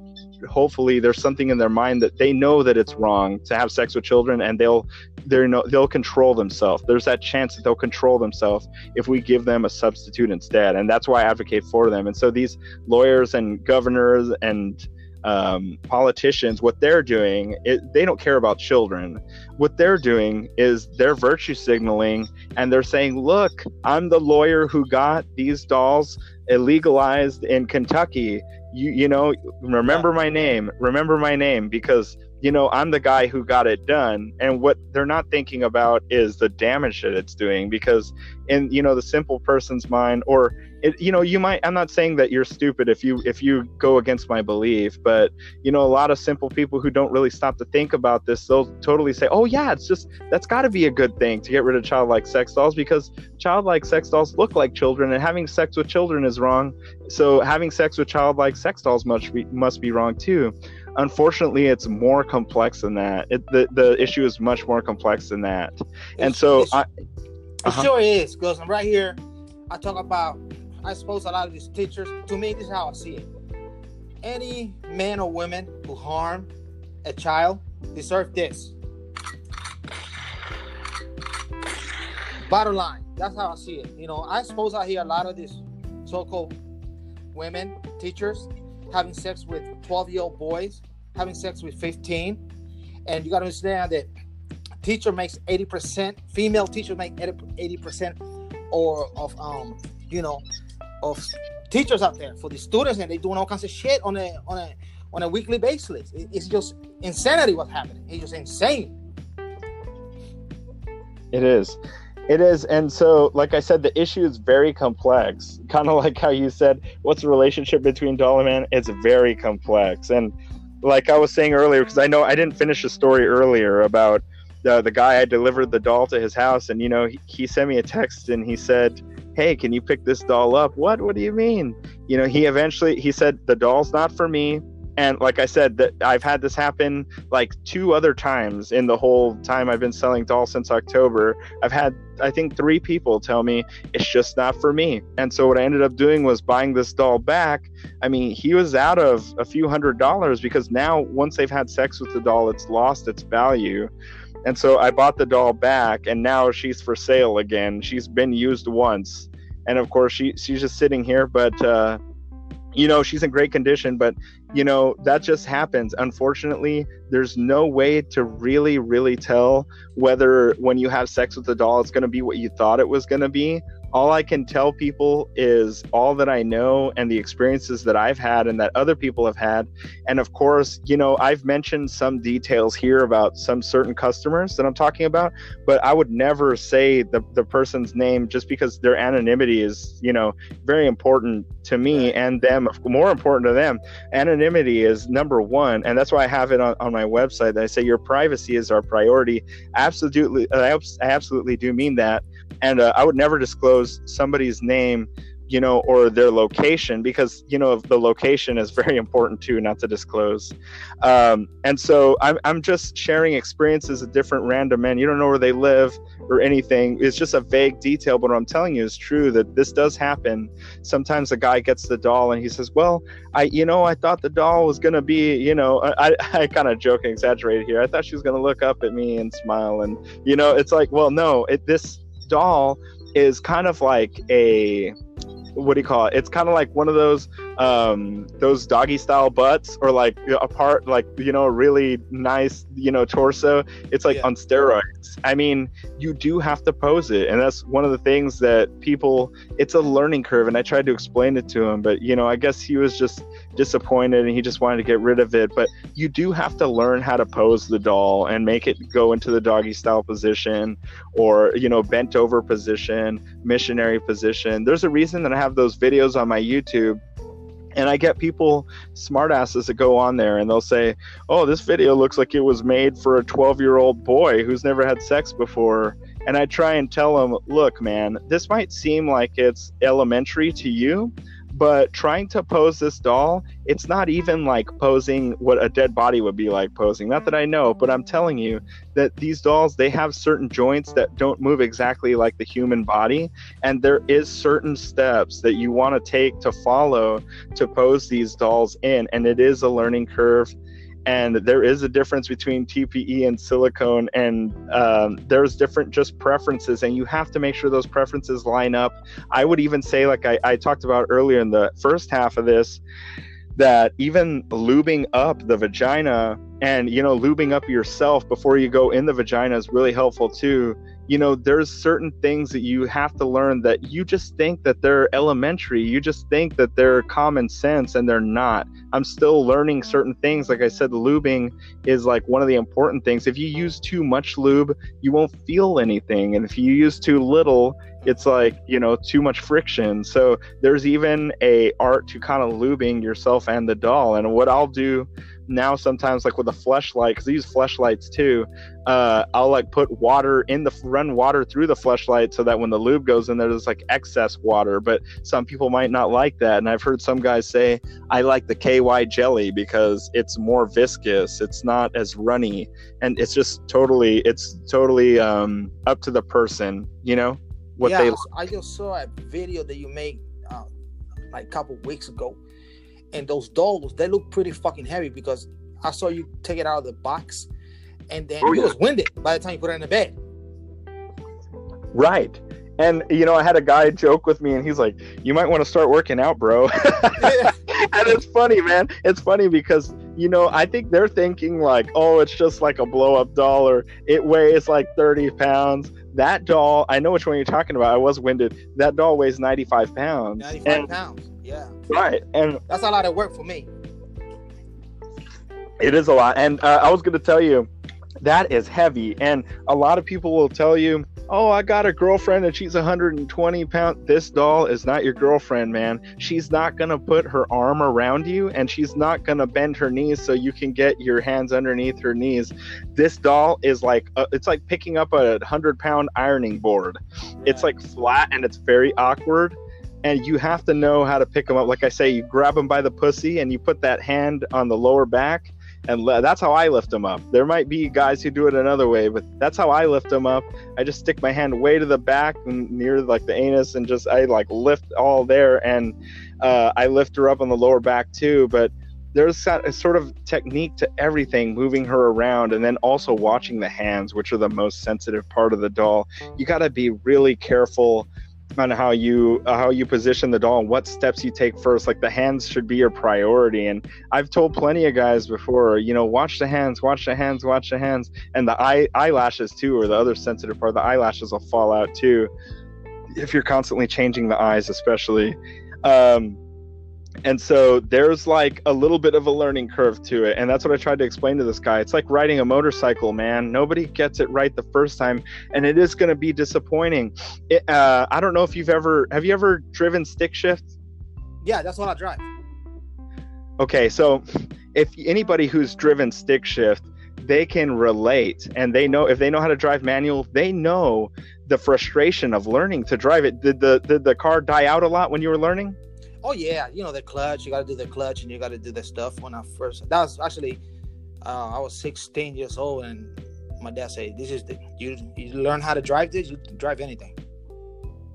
hopefully there's something in their mind that they know that it's wrong to have sex with children and they'll they're no, they'll control themselves there's that chance that they'll control themselves if we give them a substitute instead and that's why i advocate for them and so these lawyers and governors and um, politicians, what they're doing, it, they don't care about children. What they're doing is they're virtue signaling and they're saying, look, I'm the lawyer who got these dolls illegalized in Kentucky. You, you know, remember my name, remember my name because you know, I'm the guy who got it done. And what they're not thinking about is the damage that it's doing because in, you know, the simple person's mind or it, you know, you might, I'm not saying that you're stupid if you, if you go against my belief, but you know, a lot of simple people who don't really stop to think about this, they'll totally say, oh yeah, it's just, that's gotta be a good thing to get rid of childlike sex dolls because childlike sex dolls look like children and having sex with children is wrong. So having sex with childlike sex dolls must be, must be wrong too. Unfortunately it's more complex than that. It, the, the issue is much more complex than that. And so I, uh-huh. it sure is because I'm right here i talk about i suppose a lot of these teachers to me this is how i see it any man or woman who harm a child deserve this bottom line that's how i see it you know i suppose i hear a lot of these so-called women teachers having sex with 12 year old boys, having sex with 15. And you got to understand that teacher makes 80%, female teachers make 80% or of, um, you know, of teachers out there for the students and they're doing all kinds of shit on a, on a, on a weekly basis. It's just insanity what's happening. It's just insane. It is. It is. And so, like I said, the issue is very complex. Kind of like how you said, what's the relationship between doll and man? It's very complex. And like I was saying earlier, because I know I didn't finish the story earlier about the, the guy I delivered the doll to his house. And, you know, he, he sent me a text and he said, Hey, can you pick this doll up? What? What do you mean? You know, he eventually, he said, The doll's not for me and like i said that i've had this happen like two other times in the whole time i've been selling dolls since october i've had i think three people tell me it's just not for me and so what i ended up doing was buying this doll back i mean he was out of a few hundred dollars because now once they've had sex with the doll it's lost its value and so i bought the doll back and now she's for sale again. She's been used once. And of course she she's just sitting here but uh you know she's in great condition but you know that just happens. Unfortunately there's no way to really really tell whether when you have sex with the doll it's going to be what you thought it was going to be all I can tell people is all that I know and the experiences that I've had and that other people have had. And of course, you know, I've mentioned some details here about some certain customers that I'm talking about, but I would never say the, the person's name just because their anonymity is, you know, very important to me and them, more important to them. Anonymity is number one. And that's why I have it on, on my website that I say your privacy is our priority. Absolutely. I absolutely do mean that and uh, I would never disclose somebody's name, you know, or their location because you know the location is very important too, not to disclose. Um, and so I'm I'm just sharing experiences of different random men. You don't know where they live or anything. It's just a vague detail, but what I'm telling you is true that this does happen. Sometimes a guy gets the doll and he says, "Well, I, you know, I thought the doll was gonna be, you know, I, I kind of joke and exaggerate here. I thought she was gonna look up at me and smile, and you know, it's like, well, no, it this doll is kind of like a what do you call it? It's kind of like one of those um, those doggy style butts, or like a part like you know, really nice you know torso. It's like yeah. on steroids. I mean, you do have to pose it, and that's one of the things that people. It's a learning curve, and I tried to explain it to him, but you know, I guess he was just disappointed and he just wanted to get rid of it. But you do have to learn how to pose the doll and make it go into the doggy style position, or you know, bent over position, missionary position. There's a reason that I have those videos on my YouTube and I get people smartasses that go on there and they'll say, "Oh, this video looks like it was made for a 12-year-old boy who's never had sex before." And I try and tell them, "Look, man, this might seem like it's elementary to you, but trying to pose this doll, it's not even like posing what a dead body would be like posing. Not that I know, but I'm telling you that these dolls, they have certain joints that don't move exactly like the human body. And there is certain steps that you want to take to follow to pose these dolls in. And it is a learning curve and there is a difference between TPE and silicone, and um, there's different just preferences, and you have to make sure those preferences line up. I would even say, like I, I talked about earlier in the first half of this, that even lubing up the vagina and you know lubing up yourself before you go in the vagina is really helpful too you know there's certain things that you have to learn that you just think that they're elementary. You just think that they're common sense and they're not. I'm still learning certain things. Like i said lubing is like one of the important things. If you use too much lube you won't feel anything. And if you use too little it's like you know too much friction. So there's even a art to kind of lubing yourself and the doll. And what i'll do now sometimes like with a fleshlight because these use fleshlights too. Uh, I'll like put water in the run water through the fleshlight so that when the lube goes in there, there's like excess water. But some people might not like that, and I've heard some guys say I like the KY jelly because it's more viscous, it's not as runny, and it's just totally it's totally um, up to the person, you know. What yeah, they I just saw a video that you made uh, like a couple weeks ago and those dolls they look pretty fucking heavy because I saw you take it out of the box, and then oh, yeah. was winded by the time you put it in the bed. Right. And you know, I had a guy joke with me, and he's like, "You might want to start working out, bro." and it's funny, man. It's funny because you know, I think they're thinking like, "Oh, it's just like a blow-up doll, or it weighs like thirty pounds." That doll, I know which one you're talking about. I was winded. That doll weighs ninety-five pounds. Ninety-five and, pounds. Yeah. Right. And that's a lot of work for me. It is a lot. And uh, I was going to tell you, that is heavy. And a lot of people will tell you, oh, I got a girlfriend and she's 120 pounds. This doll is not your girlfriend, man. She's not going to put her arm around you and she's not going to bend her knees so you can get your hands underneath her knees. This doll is like, uh, it's like picking up a 100 pound ironing board. It's like flat and it's very awkward and you have to know how to pick them up. Like I say, you grab them by the pussy and you put that hand on the lower back, and le- that's how I lift them up. There might be guys who do it another way, but that's how I lift them up. I just stick my hand way to the back and near like the anus, and just I like lift all there, and uh, I lift her up on the lower back too. But there's a sort of technique to everything moving her around and then also watching the hands which are the most sensitive part of the doll you got to be really careful on how you uh, how you position the doll and what steps you take first like the hands should be your priority. And i've told plenty of guys before you know watch the hands watch the hands watch the hands. And the eye eyelashes too or the other sensitive part the eyelashes will fall out too if you're constantly changing the eyes especially. Um, and so there's like a little bit of a learning curve to it and that's what i tried to explain to this guy. It's like riding a motorcycle man. Nobody gets it right the first time and it is going to be disappointing. It, uh, i don't know if you've ever have you ever driven stick shift? Yeah that's what i drive. Okay so if anybody who's driven stick shift they can relate and they know if they know how to drive manual they know the frustration of learning to drive it. Did the did the car die out a lot when you were learning oh yeah, you know the clutch. You got to do the clutch, and you got to do the stuff. When I first, that was actually, uh, I was 16 years old, and my dad said, "This is the you. You learn how to drive this. You drive anything."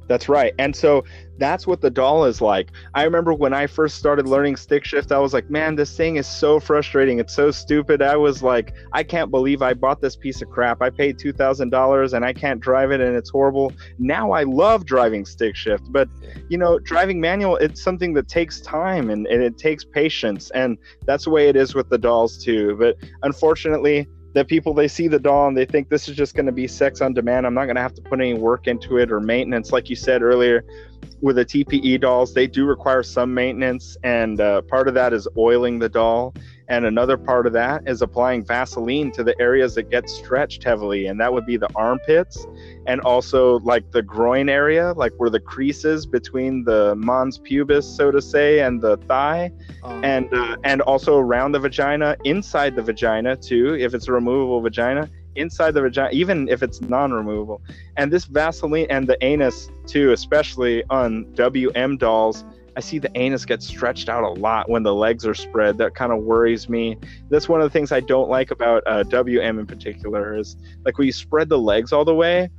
That's right. And so that's what the doll is like. I remember when I first started learning stick shift, I was like, man, this thing is so frustrating. It's so stupid. I was like, I can't believe I bought this piece of crap. I paid $2,000 and I can't drive it and it's horrible. Now I love driving stick shift. But, you know, driving manual, it's something that takes time and, and it takes patience. And that's the way it is with the dolls, too. But unfortunately, that people they see the doll and they think this is just going to be sex on demand. I'm not going to have to put any work into it or maintenance. Like you said earlier, with the TPE dolls, they do require some maintenance, and uh, part of that is oiling the doll. And another part of that is applying Vaseline to the areas that get stretched heavily, and that would be the armpits and also like the groin area, like where the creases between the mons pubis, so to say, and the thigh, um, and uh, and also around the vagina, inside the vagina too, if it's a removable vagina, inside the vagina, even if it's non-removable. And this Vaseline and the anus too, especially on WM dolls I see the anus get stretched out a lot when the legs are spread. That kind of worries me. That's one of the things I don't like about uh, WM in particular is like when you spread the legs all the way.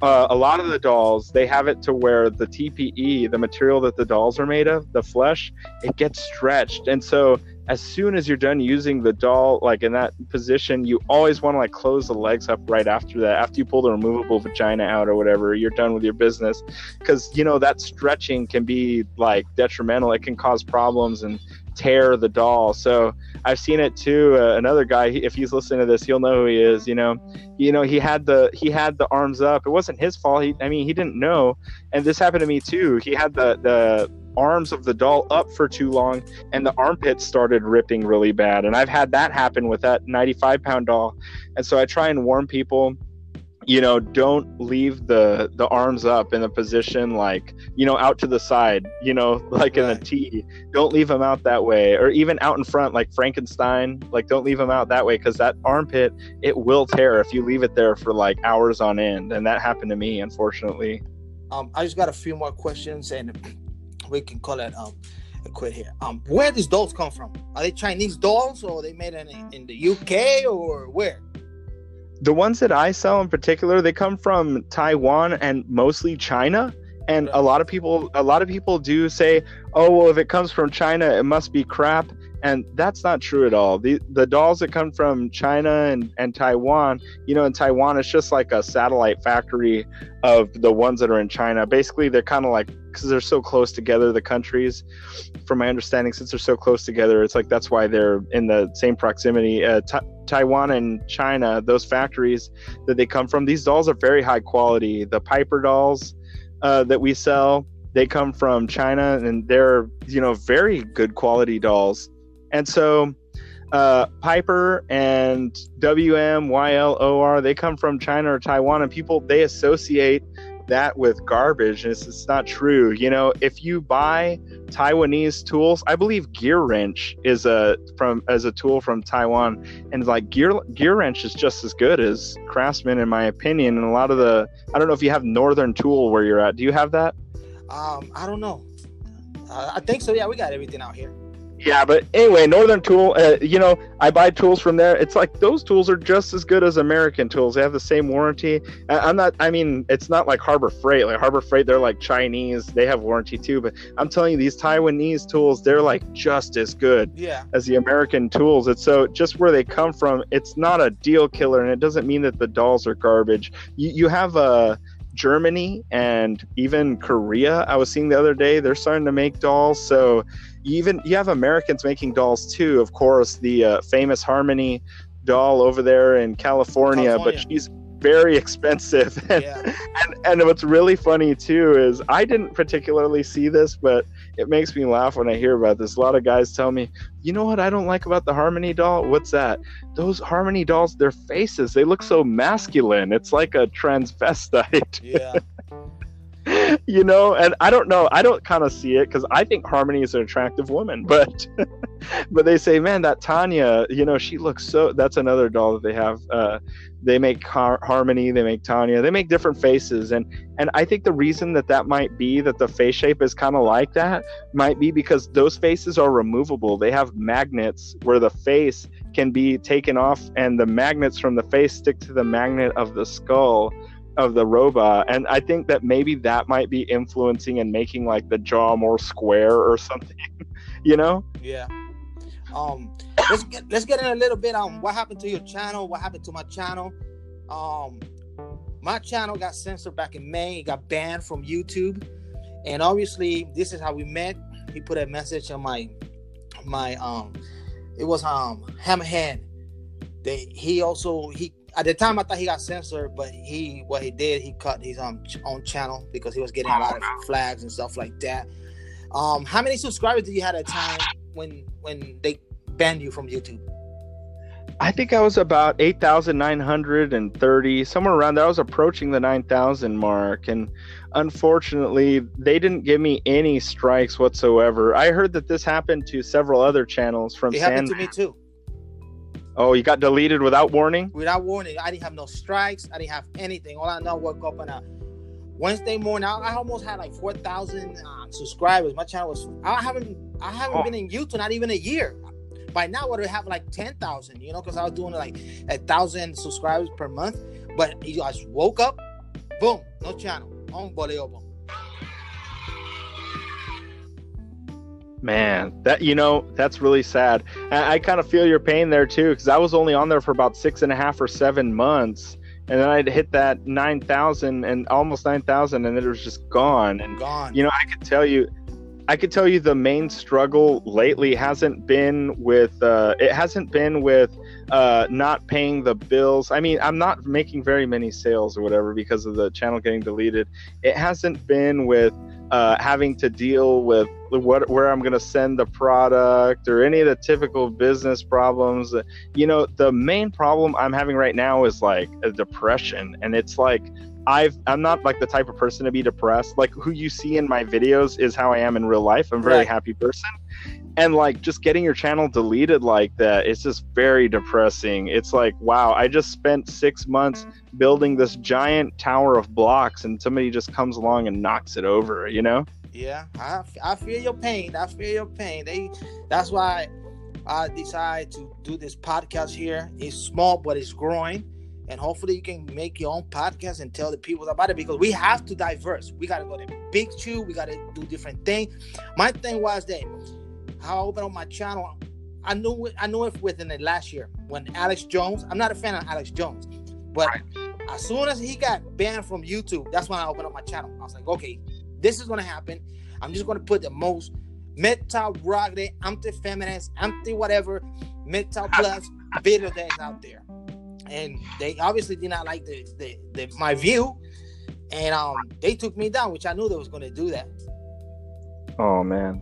Uh, a lot of the dolls they have it to where the TPE, the material that the dolls are made of, the flesh, it gets stretched, and so as soon as you're done using the doll like in that position you always want to like close the legs up right after that after you pull the removable vagina out or whatever you're done with your business because you know that stretching can be like detrimental it can cause problems and tear the doll. So I've seen it too. Uh, another guy, if he's listening to this, he'll know who he is. You know, you know he had the he had the arms up. It wasn't his fault. He, I mean, he didn't know. And this happened to me too. He had the the arms of the doll up for too long and the armpits started ripping really bad. And i've had that happen with that 95 pound doll. And so i try and warn people you know don't leave the the arms up in a position like you know out to the side you know like in a t don't leave them out that way or even out in front like frankenstein like don't leave them out that way because that armpit it will tear if you leave it there for like hours on end. And that happened to me unfortunately. Um i just got a few more questions and we can call it um a quit here. Um, where these dolls come from? Are they Chinese dolls, or they made in in the UK, or where? The ones that I sell in particular, they come from Taiwan and mostly China. And a lot of people, a lot of people do say, "Oh, well, if it comes from China, it must be crap." and that's not true at all. The the dolls that come from China and, and Taiwan, you know, in Taiwan, it's just like a satellite factory of the ones that are in China. Basically, they're kind of like because they're so close together, the countries. From my understanding, since they're so close together, it's like that's why they're in the same proximity. Uh, ta- Taiwan and China, those factories that they come from, these dolls are very high quality. The Piper dolls uh, that we sell, they come from China, and they're you know very good quality dolls and so uh, Piper and WMYLOR, they come from China or Taiwan, and people they associate that with garbage. It's, it's not true. You know, if you buy Taiwanese tools, I believe Gear Wrench is a from as a tool from Taiwan, and like Gear Gear Wrench is just as good as Craftsman in my opinion. And a lot of the I don't know if you have Northern Tool where you're at. Do you have that? Um, I don't know. Uh, I think so. Yeah, we got everything out here. Yeah, but anyway, Northern Tool, uh, you know, I buy tools from there. It's like those tools are just as good as American tools. They have the same warranty. I'm not, I mean, it's not like Harbor Freight. Like Harbor Freight, they're like Chinese. They have warranty too. But I'm telling you, these Taiwanese tools, they're like just as good yeah. as the American tools. It's so just where they come from, it's not a deal killer. And it doesn't mean that the dolls are garbage. You, you have a, uh, Germany and even Korea. I was seeing the other day, they're starting to make dolls. So even you have Americans making dolls too. Of course, the uh, famous Harmony doll over there in California, California. but she's very expensive. And, yeah. and, and what's really funny too is I didn't particularly see this, but it makes me laugh when I hear about this. A lot of guys tell me, you know what I don't like about the Harmony doll? What's that? Those Harmony dolls, their faces, they look so masculine. It's like a transvestite. Yeah. you know and i don't know i don't kind of see it because i think harmony is an attractive woman but but they say man that tanya you know she looks so that's another doll that they have uh, they make Har- harmony they make tanya they make different faces and and i think the reason that that might be that the face shape is kind of like that might be because those faces are removable they have magnets where the face can be taken off and the magnets from the face stick to the magnet of the skull of the robot and i think that maybe that might be influencing and making like the jaw more square or something you know? Yeah. Um let's get let's get in a little bit on what happened to your channel what happened to my channel. Um my channel got censored back in may it got banned from youtube and obviously this is how we met. He put a message on my my um it was um hammerhead. They he also he at the time I thought he got censored, but he what he did he cut his um, own channel because he was getting a lot of flags and stuff like that. Um, how many subscribers did you have at a time when when they banned you from YouTube? I think I was about eight thousand nine hundred and thirty, somewhere around there. I was approaching the nine thousand mark, and unfortunately, they didn't give me any strikes whatsoever. I heard that this happened to several other channels from. It happened to me too. Oh, you got deleted without warning? Without warning. I didn't have no strikes. I didn't have anything. All I know woke up on a Wednesday morning. I, I almost had like four thousand uh, subscribers. My channel was. I haven't. I haven't oh. been in YouTube not even a year. By now, would have like ten thousand. You know, because I was doing like a thousand subscribers per month. But I just woke up, boom, no channel. Unbelievable. Man, that you know that's really sad. I, I kind of feel your pain there too, because I was only on there for about six and a half or seven months, and then I'd hit that nine thousand and almost nine thousand, and then it was just gone. And gone. You know, I could tell you, I could tell you the main struggle lately hasn't been with uh, it hasn't been with uh, not paying the bills. I mean, I'm not making very many sales or whatever because of the channel getting deleted. It hasn't been with uh, having to deal with what where I'm going to send the product or any of the typical business problems. You know, the main problem I'm having right now is like a depression, and it's like I've I'm not like the type of person to be depressed. Like who you see in my videos is how I am in real life. I'm a very right. happy person. And like just getting your channel deleted like that, it's just very depressing. It's like, wow, I just spent six months building this giant tower of blocks and somebody just comes along and knocks it over, you know? Yeah, I, I feel your pain. I feel your pain. They that's why I decided to do this podcast here. It's small, but it's growing and hopefully you can make your own podcast and tell the people about it because we have to diverse. We gotta go to big chew. We gotta do different things. My thing was that how I opened up my channel. I knew it, I knew it within the last year when Alex Jones. I'm not a fan of Alex Jones, but right. as soon as he got banned from YouTube, that's when I opened up my channel. I was like, okay, this is gonna happen. I'm just gonna put the most metal rock, anti-feminist, anti whatever, metal plus video that's out there and they obviously did not like the, the, the my view, and um they took me down, which I knew they was going to do that. Oh man.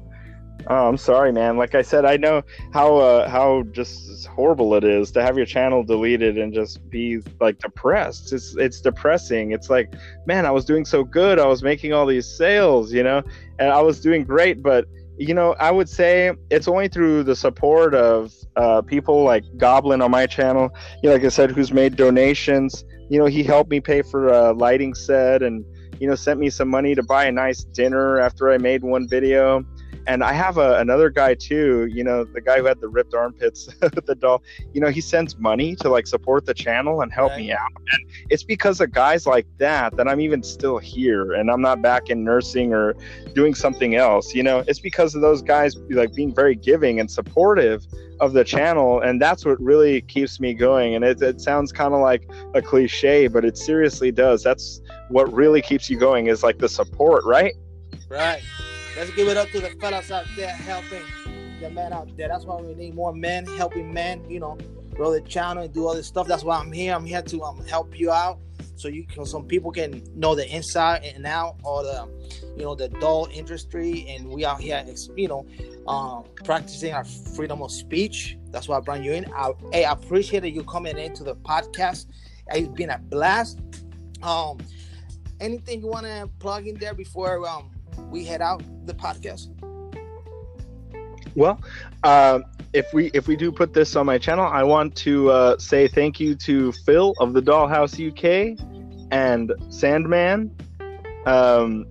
Oh, I'm sorry, man. Like I said, I know how uh, how just horrible it is to have your channel deleted and just be like depressed. It's it's depressing. It's like, man, I was doing so good. I was making all these sales, you know, and I was doing great, but you know, I would say it's only through the support of uh, people like Goblin on my channel. You know, like I said, who's made donations. You know, he helped me pay for a lighting set and you know sent me some money to buy a nice dinner after I made one video. And I have a, another guy too, you know, the guy who had the ripped armpits with the doll. You know, he sends money to like support the channel and help me out. And it's because of guys like that that I'm even still here and I'm not back in nursing or doing something else. You know, it's because of those guys like being very giving and supportive of the channel and that's what really keeps me going and it, it sounds kind of like a cliche but it seriously does that's what really keeps you going is like the support right right Let's give it up to the fellas out there helping the men out there. That's why we need more men helping men, you know, grow the channel and do all this stuff. That's why I'm here. I'm here to um, help you out so you can some people can know the inside and out or the you know the doll industry and we out here you know um, practicing our freedom of speech that's why i brought you in i, hey, I appreciate you coming into the podcast it's been a blast um anything you want to plug in there before um we head out the podcast? Well, uh, if we if we do put this on my channel, I want to uh, say thank you to Phil of the Dollhouse UK and Sandman, um,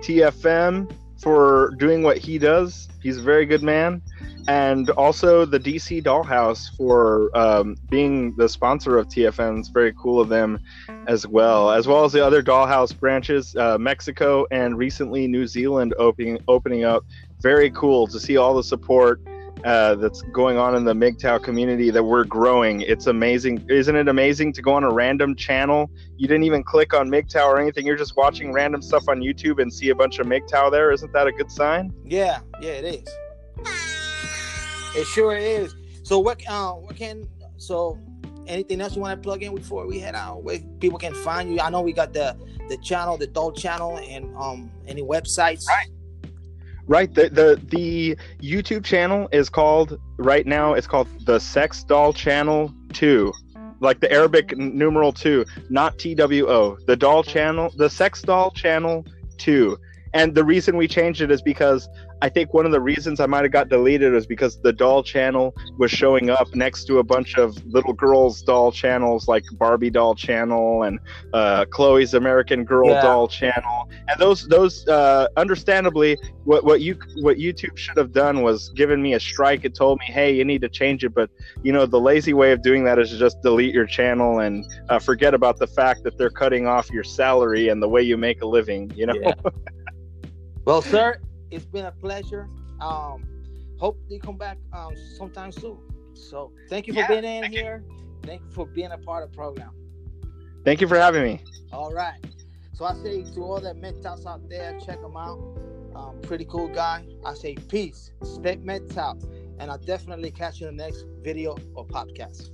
TFM for doing what he does. He's a very good man, and also the DC Dollhouse for um, being the sponsor of TFM. It's very cool of them as well, as well as the other Dollhouse branches, uh, Mexico and recently New Zealand opening opening up. Very cool to see all the support uh, that's going on in the MGTOW community that we're growing. It's amazing, isn't it amazing to go on a random channel? You didn't even click on MGTOW or anything. You're just watching random stuff on YouTube and see a bunch of MGTOW there. Isn't that a good sign? Yeah, yeah, it is. It sure is. So what? Uh, what can? So anything else you want to plug in before we head out? Where people can find you? I know we got the the channel, the doll channel, and um any websites. Right. Right. The the the YouTube channel is called right now. It's called the Sex Doll Channel Two, like the Arabic numeral two, not T W O. The doll channel, the Sex Doll Channel Two. And the reason we changed it is because I think one of the reasons I might have got deleted was because the doll channel was showing up next to a bunch of little girls doll channels like Barbie doll channel and uh, Chloe's American Girl yeah. doll channel, and those those uh, understandably what what you what YouTube should have done was given me a strike. It told me, hey, you need to change it, but you know the lazy way of doing that is to just delete your channel and uh, forget about the fact that they're cutting off your salary and the way you make a living. You know. Yeah. well, sir, it's been a pleasure. Um, hope you come back um, sometime soon. So thank you for yeah, being in thank here. You. Thank you for being a part of the program. Thank you for having me. All right. So I say to all the mentors out there, check them out. Um, pretty cool guy. I say peace, stay mental, and I'll definitely catch you in the next video or podcast.